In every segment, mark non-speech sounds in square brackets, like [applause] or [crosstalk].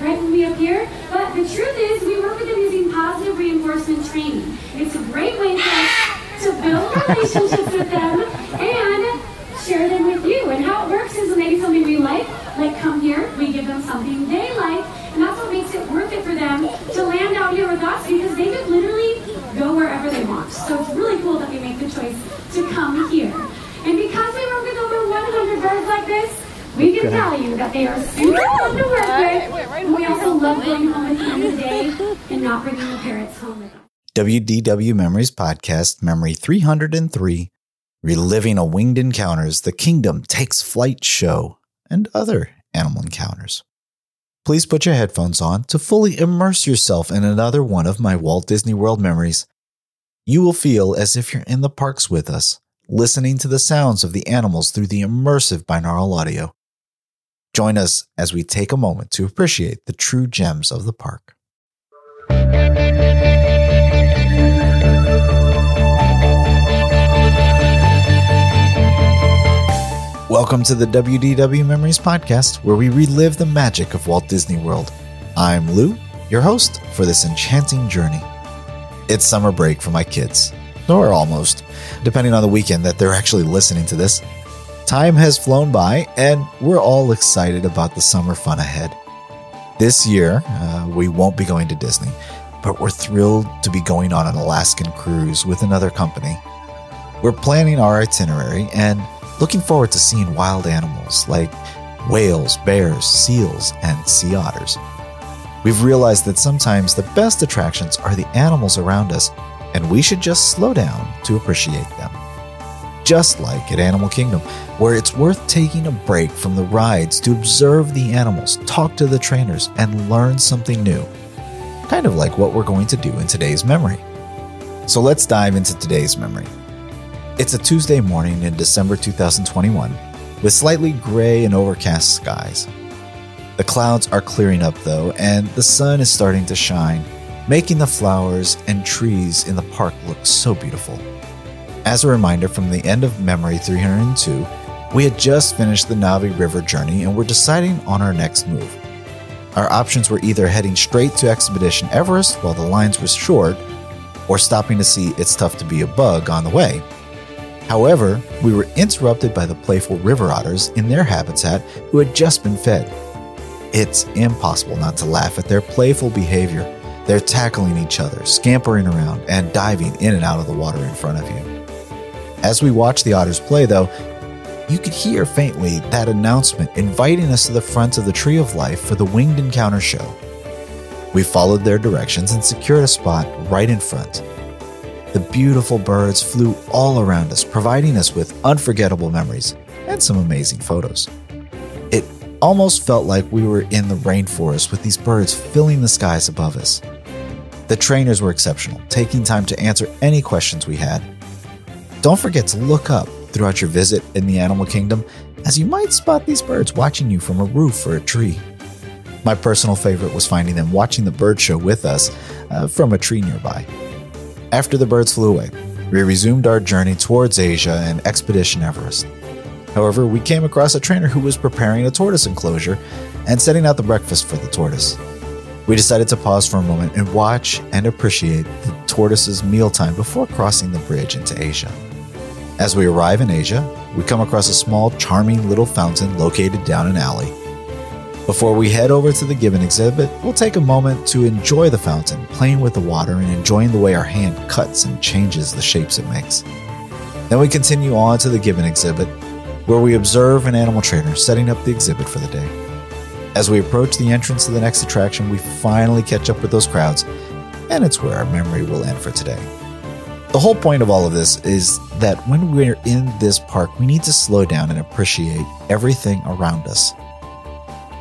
right when we appear. But the truth is, we work with them using positive reinforcement training. It's a great way for us to build relationships with them and share them with you. And how it works is when they do something we like, like come here, we give them something they like, and that's what makes it worth it for them to land out here with us because they could literally go wherever they want. So it's really cool that we make the choice to come here. And because we work with over 100 birds like this, we can tell you that they are super fun to work with. And we also love going home at the end of the day and not bringing the parrots home with us. WDW Memories Podcast, Memory 303, Reliving a Winged Encounters, The Kingdom Takes Flight Show, and other animal encounters. Please put your headphones on to fully immerse yourself in another one of my Walt Disney World memories. You will feel as if you're in the parks with us, listening to the sounds of the animals through the immersive binaural audio. Join us as we take a moment to appreciate the true gems of the park. Welcome to the WDW Memories Podcast, where we relive the magic of Walt Disney World. I'm Lou, your host for this enchanting journey. It's summer break for my kids, or almost, depending on the weekend that they're actually listening to this. Time has flown by, and we're all excited about the summer fun ahead. This year, uh, we won't be going to Disney, but we're thrilled to be going on an Alaskan cruise with another company. We're planning our itinerary and looking forward to seeing wild animals like whales, bears, seals, and sea otters. We've realized that sometimes the best attractions are the animals around us, and we should just slow down to appreciate them. Just like at Animal Kingdom, where it's worth taking a break from the rides to observe the animals, talk to the trainers, and learn something new. Kind of like what we're going to do in today's memory. So let's dive into today's memory. It's a Tuesday morning in December 2021 with slightly gray and overcast skies. The clouds are clearing up though, and the sun is starting to shine, making the flowers and trees in the park look so beautiful. As a reminder from the end of Memory 302, we had just finished the Na'vi River journey and were deciding on our next move. Our options were either heading straight to Expedition Everest while the lines were short, or stopping to see It's Tough to Be a Bug on the way. However, we were interrupted by the playful river otters in their habitat who had just been fed. It's impossible not to laugh at their playful behavior. They're tackling each other, scampering around, and diving in and out of the water in front of you. As we watched the otters play, though, you could hear faintly that announcement inviting us to the front of the Tree of Life for the Winged Encounter show. We followed their directions and secured a spot right in front. The beautiful birds flew all around us, providing us with unforgettable memories and some amazing photos. It almost felt like we were in the rainforest with these birds filling the skies above us. The trainers were exceptional, taking time to answer any questions we had. Don't forget to look up throughout your visit in the animal kingdom, as you might spot these birds watching you from a roof or a tree. My personal favorite was finding them watching the bird show with us uh, from a tree nearby. After the birds flew away, we resumed our journey towards Asia and Expedition Everest. However, we came across a trainer who was preparing a tortoise enclosure and setting out the breakfast for the tortoise. We decided to pause for a moment and watch and appreciate the tortoise's mealtime before crossing the bridge into Asia. As we arrive in Asia, we come across a small, charming little fountain located down an alley. Before we head over to the Gibbon exhibit, we'll take a moment to enjoy the fountain, playing with the water and enjoying the way our hand cuts and changes the shapes it makes. Then we continue on to the Gibbon exhibit, where we observe an animal trainer setting up the exhibit for the day. As we approach the entrance to the next attraction, we finally catch up with those crowds, and it's where our memory will end for today. The whole point of all of this is that when we're in this park, we need to slow down and appreciate everything around us.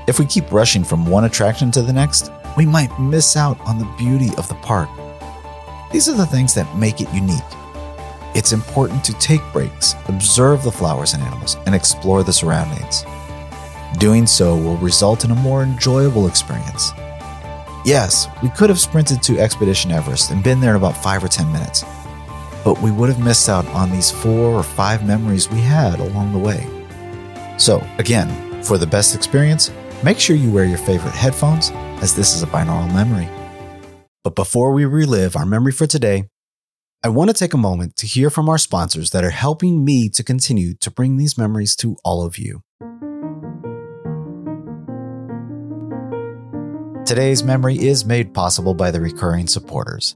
If we keep rushing from one attraction to the next, we might miss out on the beauty of the park. These are the things that make it unique. It's important to take breaks, observe the flowers and animals, and explore the surroundings. Doing so will result in a more enjoyable experience. Yes, we could have sprinted to Expedition Everest and been there in about 5 or 10 minutes, but we would have missed out on these four or five memories we had along the way. So, again, for the best experience, make sure you wear your favorite headphones as this is a binaural memory. But before we relive our memory for today, I want to take a moment to hear from our sponsors that are helping me to continue to bring these memories to all of you. Today's memory is made possible by the recurring supporters.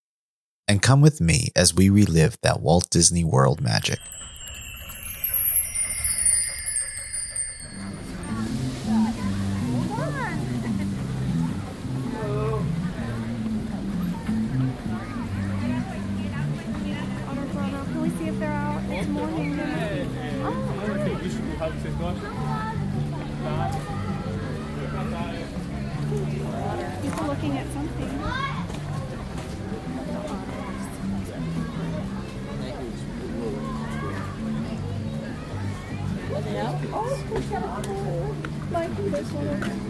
and come with me as we relive that Walt Disney World magic. Can we see Cool monkey this.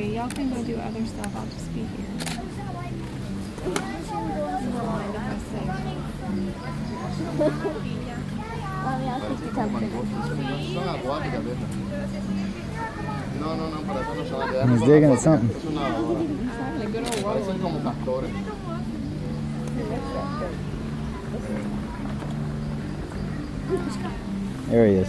Okay, y'all can go do other stuff. I'll just be here. He's digging at something. Es una Parecen como castores. There he is.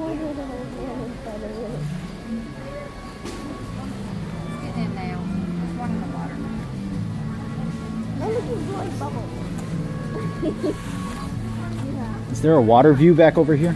he's blowing. Is there a water view back over here?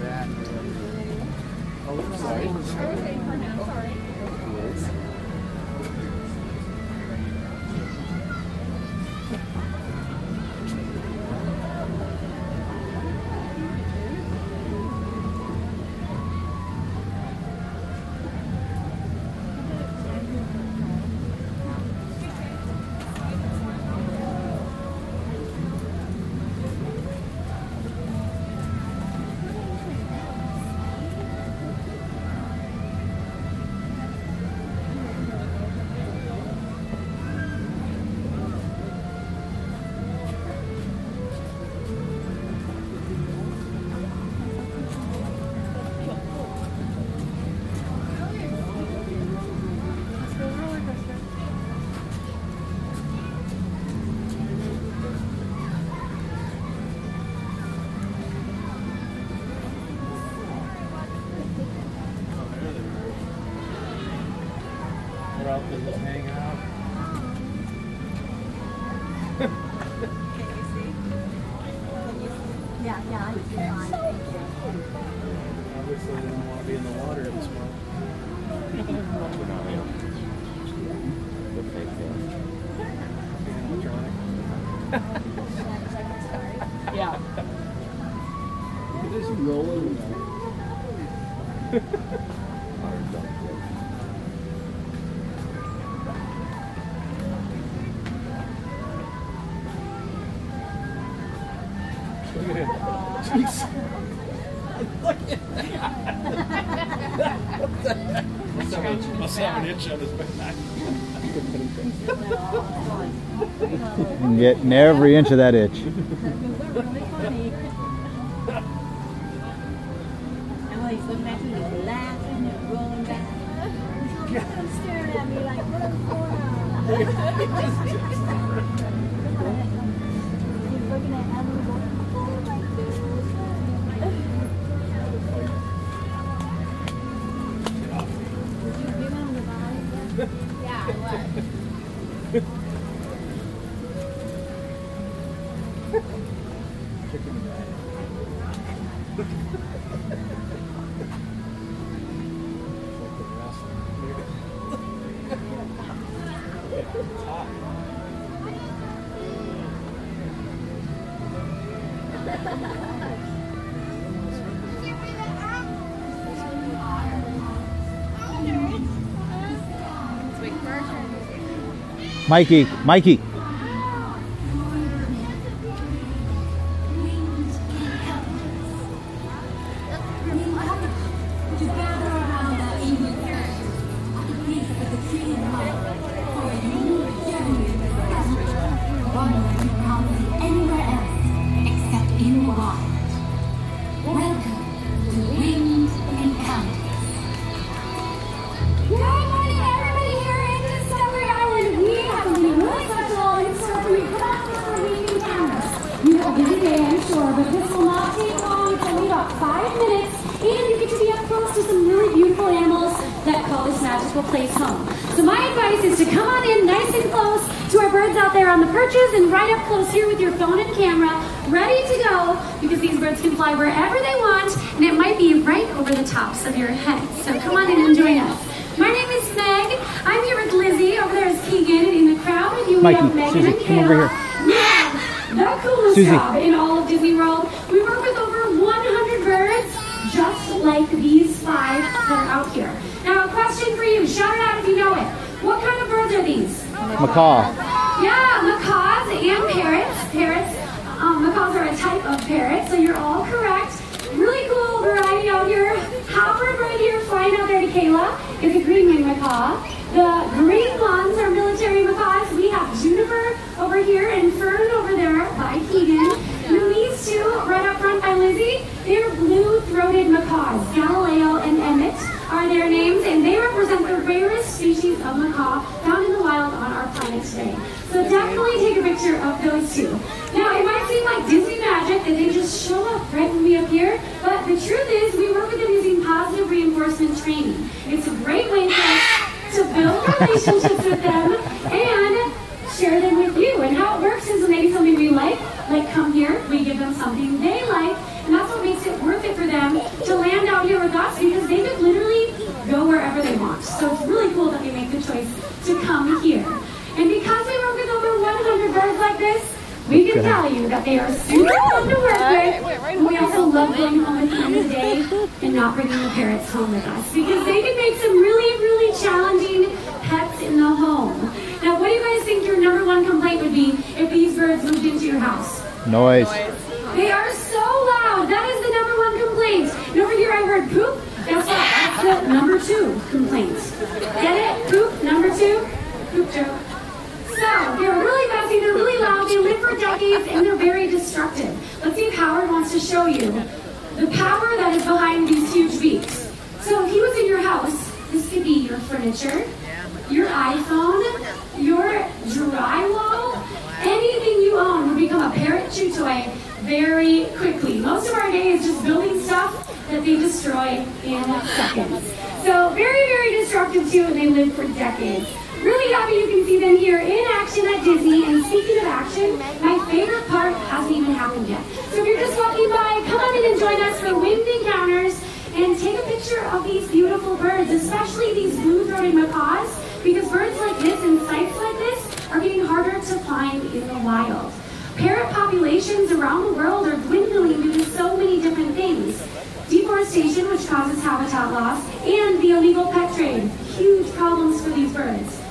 that. Uh, oh, sorry. Everything for now, sorry. Hang on. Getting every inch of that itch. [laughs] Mikey, Mikey. Over the tops of your heads. So come on in and join us. My name is Meg. I'm here with Lizzie. Over there is Keegan. In the crowd with you, Mikey, have Megan Susie, and come over here. We have the coolest Susie. job in all of Disney World. We work with over 100 birds, just like these five that are out here. Now, a question for you. Shout it out if you know it. What kind of birds are these? Macaw. Yeah, macaws and parrots. Parrots, um, macaws are a type of parrot, so you're all correct. Really cool variety out right here flying out there to Kayla is a green wing macaw. The green ones are military macaws. We have Juniper over here and Fern over there by Keegan. And these two right up front by Lizzie, they're blue-throated macaws. Galileo and Emmett are their names, and they represent the rarest species of macaw found in the wild on our planet today. So definitely take a picture of those two. Now, it might seem like Disney magic that they just show up right when we appear, but the truth is we work with them using positive reinforcement training. It's a great way for us to build relationships with them and share them with you. And how it works is when they do something we like, like come here, we give them something they like, and that's what makes it worth it for them to land out here with us because they could literally go wherever they want. So it's really cool that they make the choice to come here. And because we work with over 100 birds like this, we can tell you that they are super fun to work with. And we also love going home at the end of the day and not bringing the parrots home with us because they can make some really, really challenging pets in the home. Now, what do you guys think your number one complaint would be if these birds moved into your house? Noise. They are so loud. That is the number one complaint. And over here I heard poop. Guess what? That's the number two complaint. Get it? Poop, number two? Poop joke. So, they're really messy, they're really loud, they live for decades, and they're very destructive. Let's see if Howard wants to show you the power that is behind these huge beaks. So, if he was in your house, this could be your furniture, your iPhone, your drywall, anything you own would become a parrot chew toy very quickly. Most of our day is just building stuff that they destroy in seconds. So very, very destructive too, and they live for decades. Really happy you can see them here in action at Disney. And speaking of action. My favorite part hasn't even happened yet. So if you're just walking by, come on in and join us for Winged Encounters and take a picture of these beautiful birds, especially these blue-throated macaws, because birds like this and sites like this are getting harder to find in the wild. Parrot populations around the world are dwindling due to so many different things. Deforestation, which causes habitat loss, and the illegal pet trade. Huge problems for these birds.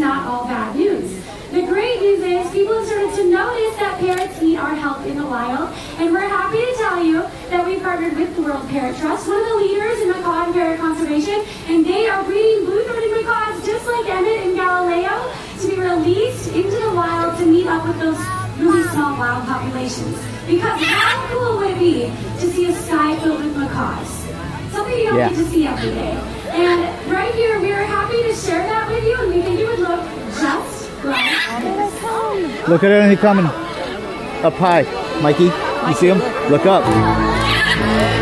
But it is not all bad news. The great news is people have started to notice that parrots need our help in the wild, and we're happy to tell you that we partnered with the World Parrot Trust, one of the leaders in macaw and parrot conservation, and they are breeding blue-throated macaws just like Emmett and Galileo to be released into the wild to meet up with those really small wild populations. Because how cool would it be to see a sky filled with macaws? Something you don't Yeah. get to see every day. And right here, we are happy to share that with you, and we think it would look just like Look at it, He's coming up high. Mikey, you see him? Look up.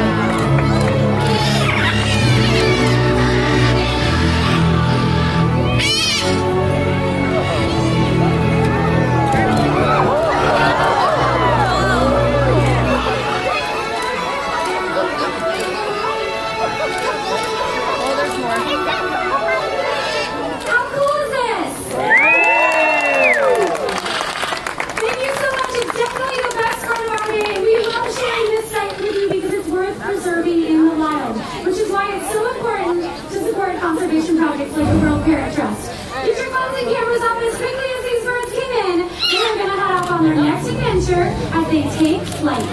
Like the Trust. Get your phones and cameras up as quickly as these birds came in. They are going to head off on their next adventure as they take flight.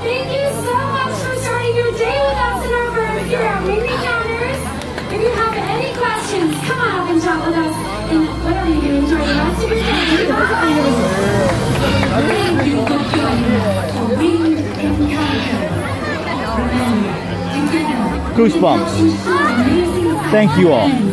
Thank you so much for starting your day with us in our birds here at Winged Encounters. If you have any questions, come on up and chat with us. And whatever you do, enjoy the rest of your day. Thank you for joining us for. Goosebumps. Thank you all.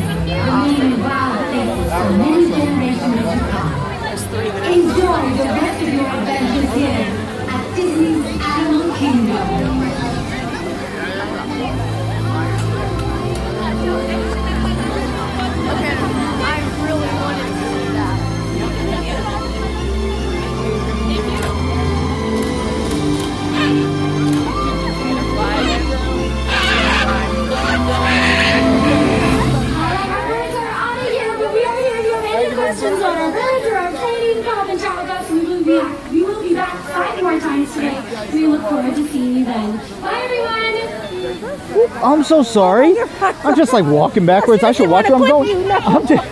So oh, sorry. I'm just like walking backwards. I should watch where I'm going. no I'm just- [laughs]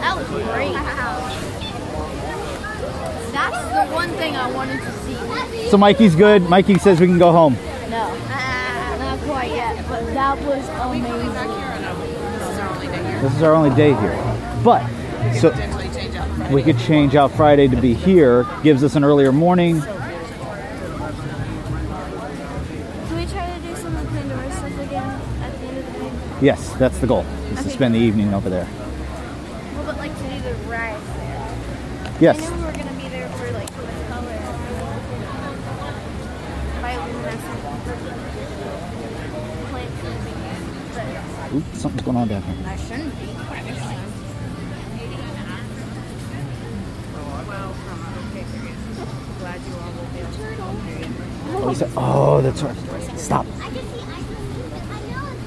That was great. That's the one thing I wanted to see. so Mikey's good. Mikey says we can go home. No, ah, not quite yet, but that was amazing. This is our only day here. But so we could change out Friday to be here. Gives us an earlier morning. Yes, that's the goal. Is to spend the evening over there. Well, but like to do the rides there. I Yes. knew we were gonna be there for like the color. Bioluminescent plants in the beginning. But Oops, something's going on down here. I shouldn't be. Oh, he said, oh, that's right. Stop. I can see, I can see, I know it's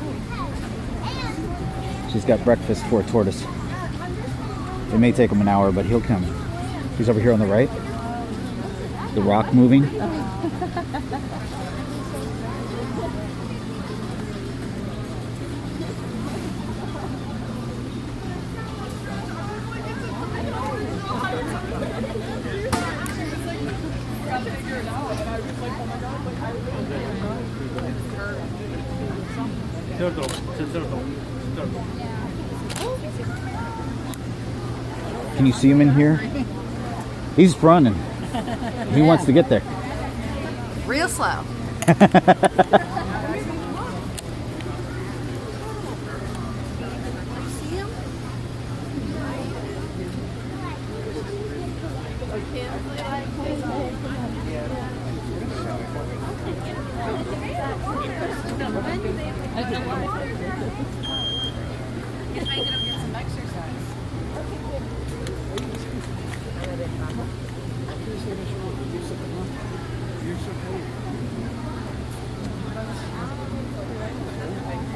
pet. She's got breakfast for a tortoise. It may take him an hour, but he'll come. He's over here on the right. The rock moving. Can you see him in here? He's running. He wants to get there. Real slow. [laughs]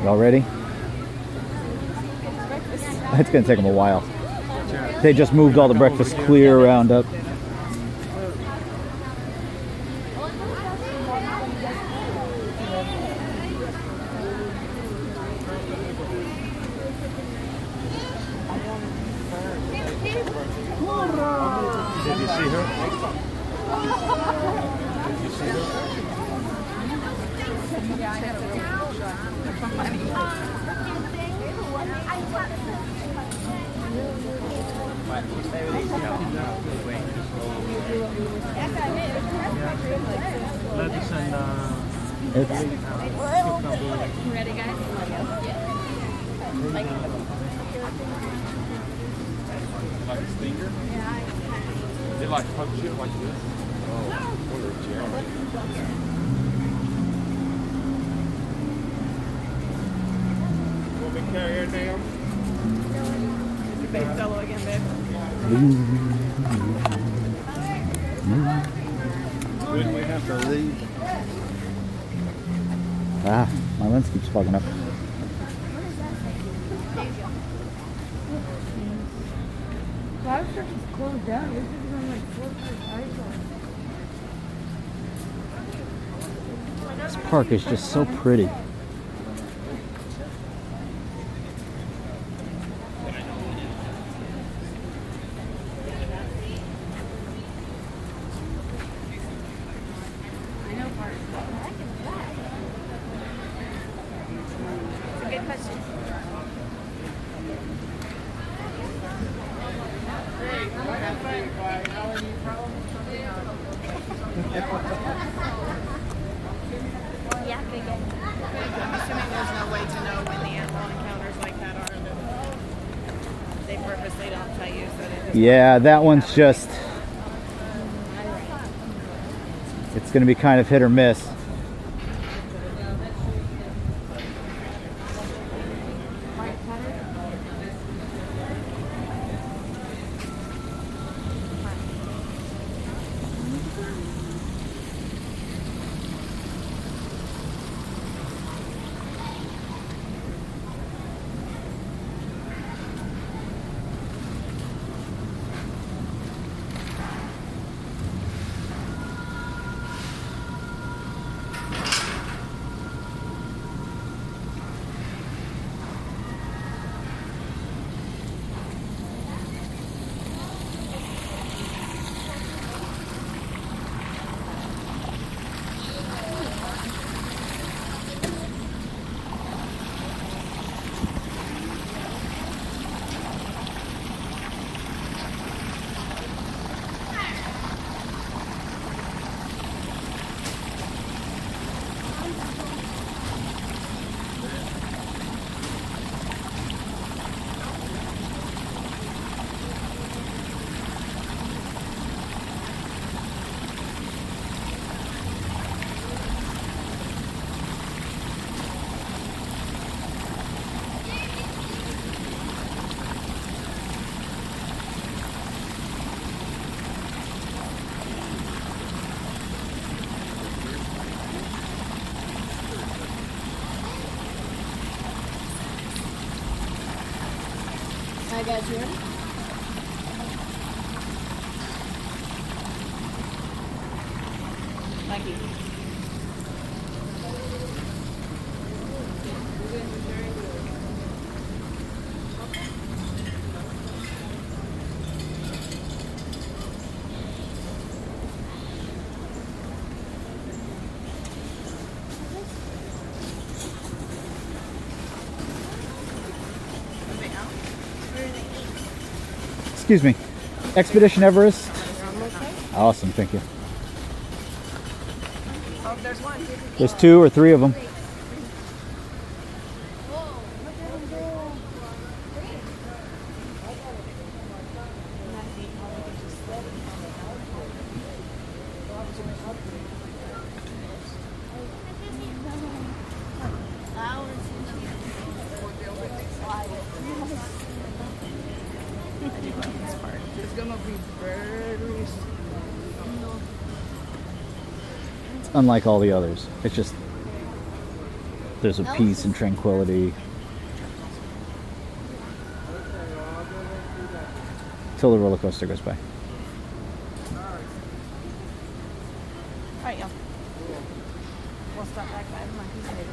Y'all ready? It's gonna take them a while. They just moved all the breakfast clear around Like a stinger? Yeah. They like poke shit like this? Oh, what a challenge. Want me to carry her down? When we have to leave. ah, my lens keeps fogging up. Down. This is on like four This park is just so pretty. I'm assuming there's no way to know when the animal encounters like that are. that They purposely don't tell you so they just Yeah, that one's just. It's going to be kind of hit or miss. I got you. Thank you. Excuse me. Expedition Everest. Awesome, thank you. Oh, there's two or three of them. I do love this part. It's gonna be very It's unlike all the others. It's just there's a peace and tranquility. Till the roller coaster goes by. Alright, y'all. We'll stop back by the monkey's later.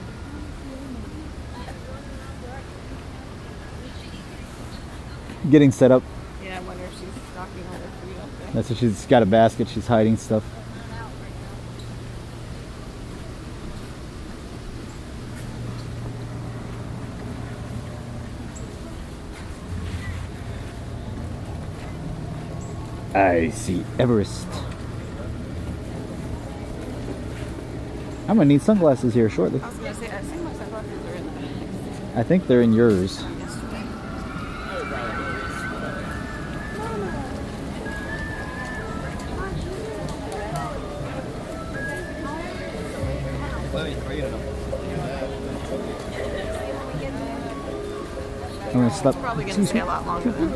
Getting set up. Yeah, I wonder if she's stocking all her food up there. That's what she's got a basket. She's hiding stuff. I see Everest. I'm gonna need sunglasses here shortly. I say, I think my sunglasses are in the bag. I think they're in yours. I'm gonna stop. It's probably gonna stay a lot longer than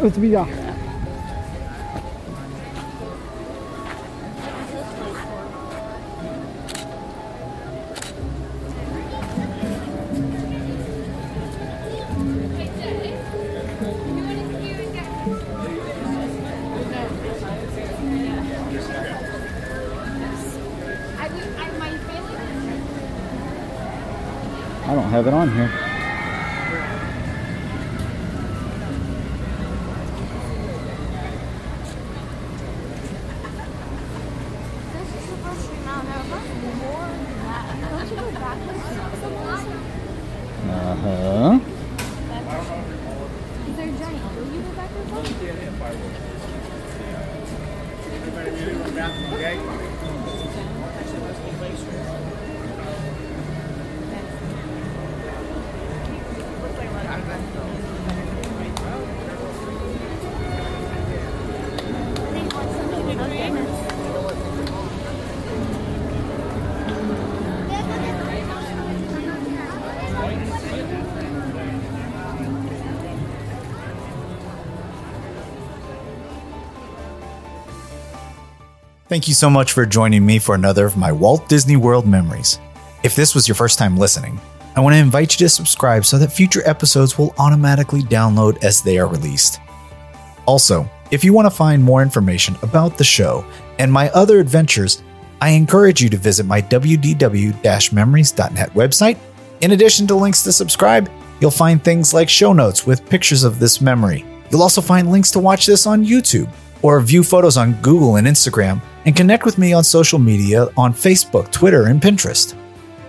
I don't have it on here. Thank you so much for joining me for another of my Walt Disney World memories. If this was your first time listening, I want to invite you to subscribe so that future episodes will automatically download as they are released. Also, if you want to find more information about the show and my other adventures, I encourage you to visit my wdw memories.net website. In addition to links to subscribe, you'll find things like show notes with pictures of this memory. You'll also find links to watch this on YouTube or view photos on Google and Instagram and connect with me on social media on Facebook, Twitter, and Pinterest.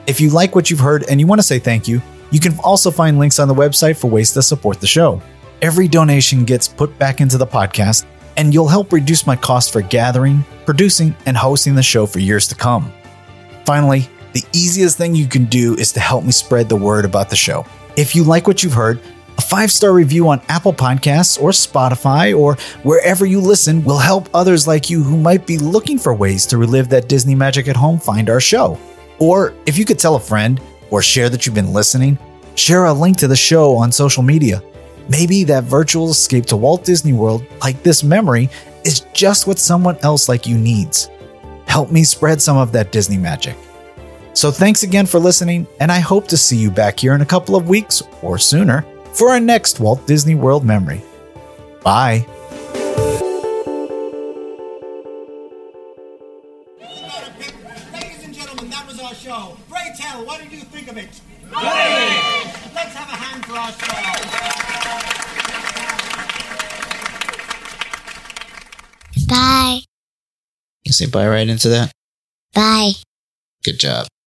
If you like what you've heard and you want to say thank you, you can also find links on the website for ways to support the show. Every donation gets put back into the podcast, and you'll help reduce my cost for gathering, producing, and hosting the show for years to come. Finally, the easiest thing you can do is to help me spread the word about the show. If you like what you've heard, five star review on Apple Podcasts or Spotify or wherever you listen will help others like you who might be looking for ways to relive that Disney magic at home find our show. Or if you could tell a friend or share that you've been listening, share a link to the show on social media. Maybe that virtual escape to Walt Disney World, like this memory, is just what someone else like you needs. Help me spread some of that Disney magic. So thanks again for listening, and I hope to see you back here in a couple of weeks or sooner for our next Walt Disney World memory. Bye. Ladies and gentlemen, that was our show. Pray what did you think of it? Let's have a hand for our show. Bye. You say bye right into that? Bye. Good job.